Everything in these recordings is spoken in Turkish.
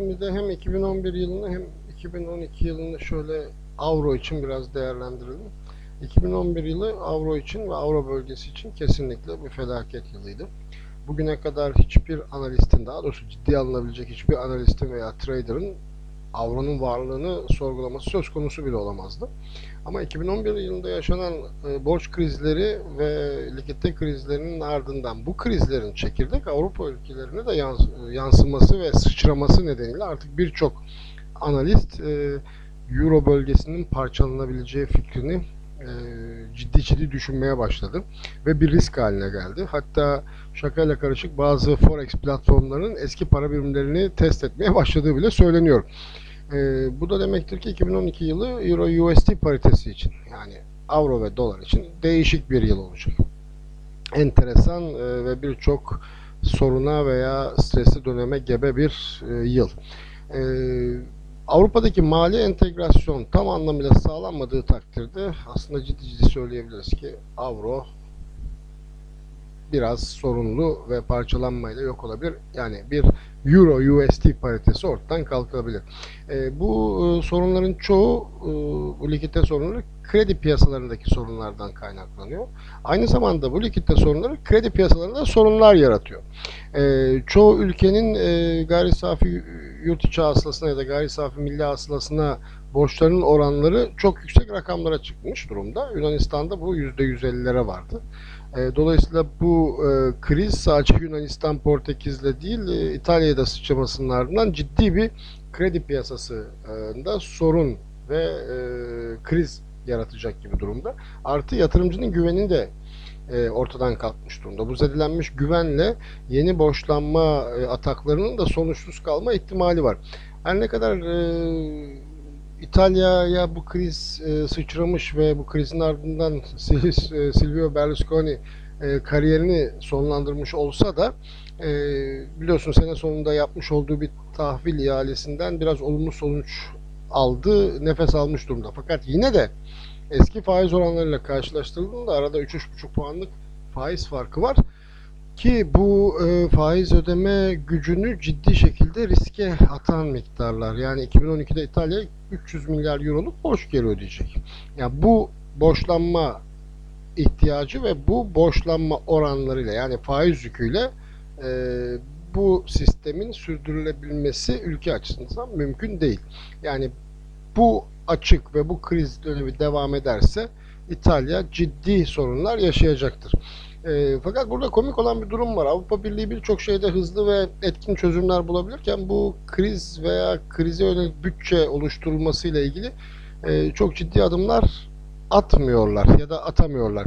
Şimdi hem 2011 yılını hem 2012 yılını şöyle avro için biraz değerlendirelim. 2011 yılı avro için ve avro bölgesi için kesinlikle bir felaket yılıydı. Bugüne kadar hiçbir analistin, daha doğrusu ciddi alınabilecek hiçbir analistin veya trader'ın avronun varlığını sorgulaması söz konusu bile olamazdı. Ama 2011 yılında yaşanan e, borç krizleri ve likidite krizlerinin ardından bu krizlerin çekirdek Avrupa ülkelerine de yans- yansıması ve sıçraması nedeniyle artık birçok analist e, Euro bölgesinin parçalanabileceği fikrini e, ciddi ciddi düşünmeye başladı ve bir risk haline geldi. Hatta şakayla karışık bazı forex platformlarının eski para birimlerini test etmeye başladığı bile söyleniyor. E, bu da demektir ki 2012 yılı Euro USD paritesi için yani Avro ve dolar için değişik bir yıl olacak. Enteresan e, ve birçok soruna veya stresli döneme gebe bir e, yıl. E, Avrupa'daki mali entegrasyon tam anlamıyla sağlanmadığı takdirde aslında ciddi ciddi söyleyebiliriz ki Avro biraz sorunlu ve parçalanmayla yok olabilir. Yani bir Euro USD paritesi ortadan kalkabilir. E, bu e, sorunların çoğu e, bu likidite sorunları kredi piyasalarındaki sorunlardan kaynaklanıyor. Aynı zamanda bu likidite sorunları kredi piyasalarında sorunlar yaratıyor. E, çoğu ülkenin e, gayri safi yurt içi hasılasına ya da gayri safi milli hasılasına borçlarının oranları çok yüksek rakamlara çıkmış durumda. Yunanistan'da bu %150'lere vardı. E, Dolayısıyla bu e, kriz sadece Yunanistan, Portekiz'le değil e, İtalya'ya da sıçramasının ardından ciddi bir kredi piyasasında sorun ve kriz yaratacak gibi durumda. Artı yatırımcının güveni de ortadan kalkmış durumda. Bu zedelenmiş güvenle yeni borçlanma ataklarının da sonuçsuz kalma ihtimali var. Her ne kadar İtalya'ya bu kriz e, sıçramış ve bu krizin ardından e, Silvio Berlusconi e, kariyerini sonlandırmış olsa da e, biliyorsun sene sonunda yapmış olduğu bir tahvil ihalesinden biraz olumlu sonuç aldı, nefes almış durumda. Fakat yine de eski faiz oranlarıyla karşılaştırıldığında arada 3-3,5 puanlık faiz farkı var. Ki bu e, faiz ödeme gücünü ciddi şekilde riske atan miktarlar. Yani 2012'de İtalya 300 milyar euroluk borç geri ödeyecek. Yani bu borçlanma ihtiyacı ve bu borçlanma oranlarıyla yani faiz yüküyle e, bu sistemin sürdürülebilmesi ülke açısından mümkün değil. Yani bu açık ve bu kriz dönemi devam ederse İtalya ciddi sorunlar yaşayacaktır. E, fakat burada komik olan bir durum var. Avrupa Birliği birçok şeyde hızlı ve etkin çözümler bulabilirken bu kriz veya krize yönelik bütçe oluşturulmasıyla ilgili e, çok ciddi adımlar atmıyorlar ya da atamıyorlar.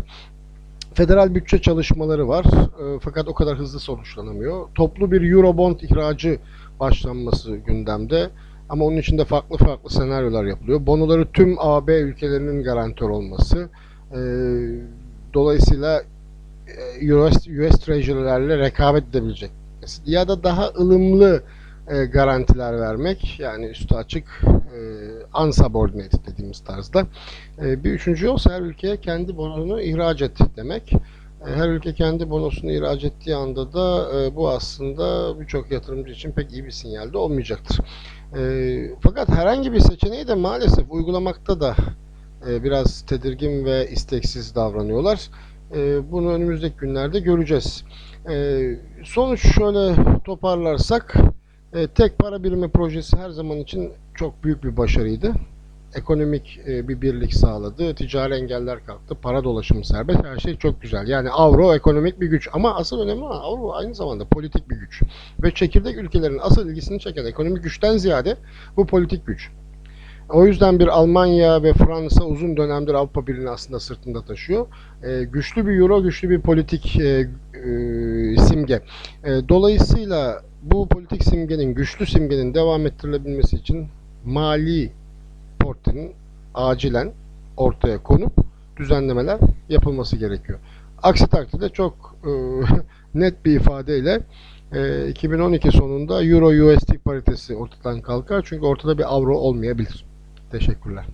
Federal bütçe çalışmaları var e, fakat o kadar hızlı sonuçlanamıyor. Toplu bir Eurobond ihracı başlanması gündemde. Ama onun için de farklı farklı senaryolar yapılıyor. Bonoları tüm AB ülkelerinin garantör olması. E, dolayısıyla US, US Treasury'lerle rekabet edebilecek. Ya da daha ılımlı e, garantiler vermek. Yani üstü açık e, unsubordinate dediğimiz tarzda. E, bir üçüncü yol her ülkeye kendi bonosunu ihraç et demek. E, Her ülke kendi bonosunu ihraç ettiği anda da e, bu aslında birçok yatırımcı için pek iyi bir sinyal de olmayacaktır. E, fakat herhangi bir seçeneği de maalesef uygulamakta da e, biraz tedirgin ve isteksiz davranıyorlar. E, bunu önümüzdeki günlerde göreceğiz. E, sonuç şöyle toparlarsak e, tek para birimi projesi her zaman için çok büyük bir başarıydı. Ekonomik e, bir birlik sağladı, ticari engeller kalktı, para dolaşımı serbest, her şey çok güzel. Yani avro ekonomik bir güç ama asıl önemli olan avro aynı zamanda politik bir güç. Ve çekirdek ülkelerin asıl ilgisini çeken ekonomik güçten ziyade bu politik güç. O yüzden bir Almanya ve Fransa uzun dönemdir Avrupa Birliği'ni aslında sırtında taşıyor. E, güçlü bir euro, güçlü bir politik e, e, simge. E, dolayısıyla bu politik simgenin, güçlü simgenin devam ettirilebilmesi için mali portenin acilen ortaya konup düzenlemeler yapılması gerekiyor. Aksi takdirde çok e, net bir ifadeyle e, 2012 sonunda Euro USD paritesi ortadan kalkar çünkü ortada bir avro olmayabilir. Teşekkürler.